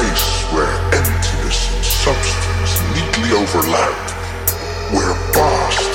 place where emptiness and substance neatly overlap, where past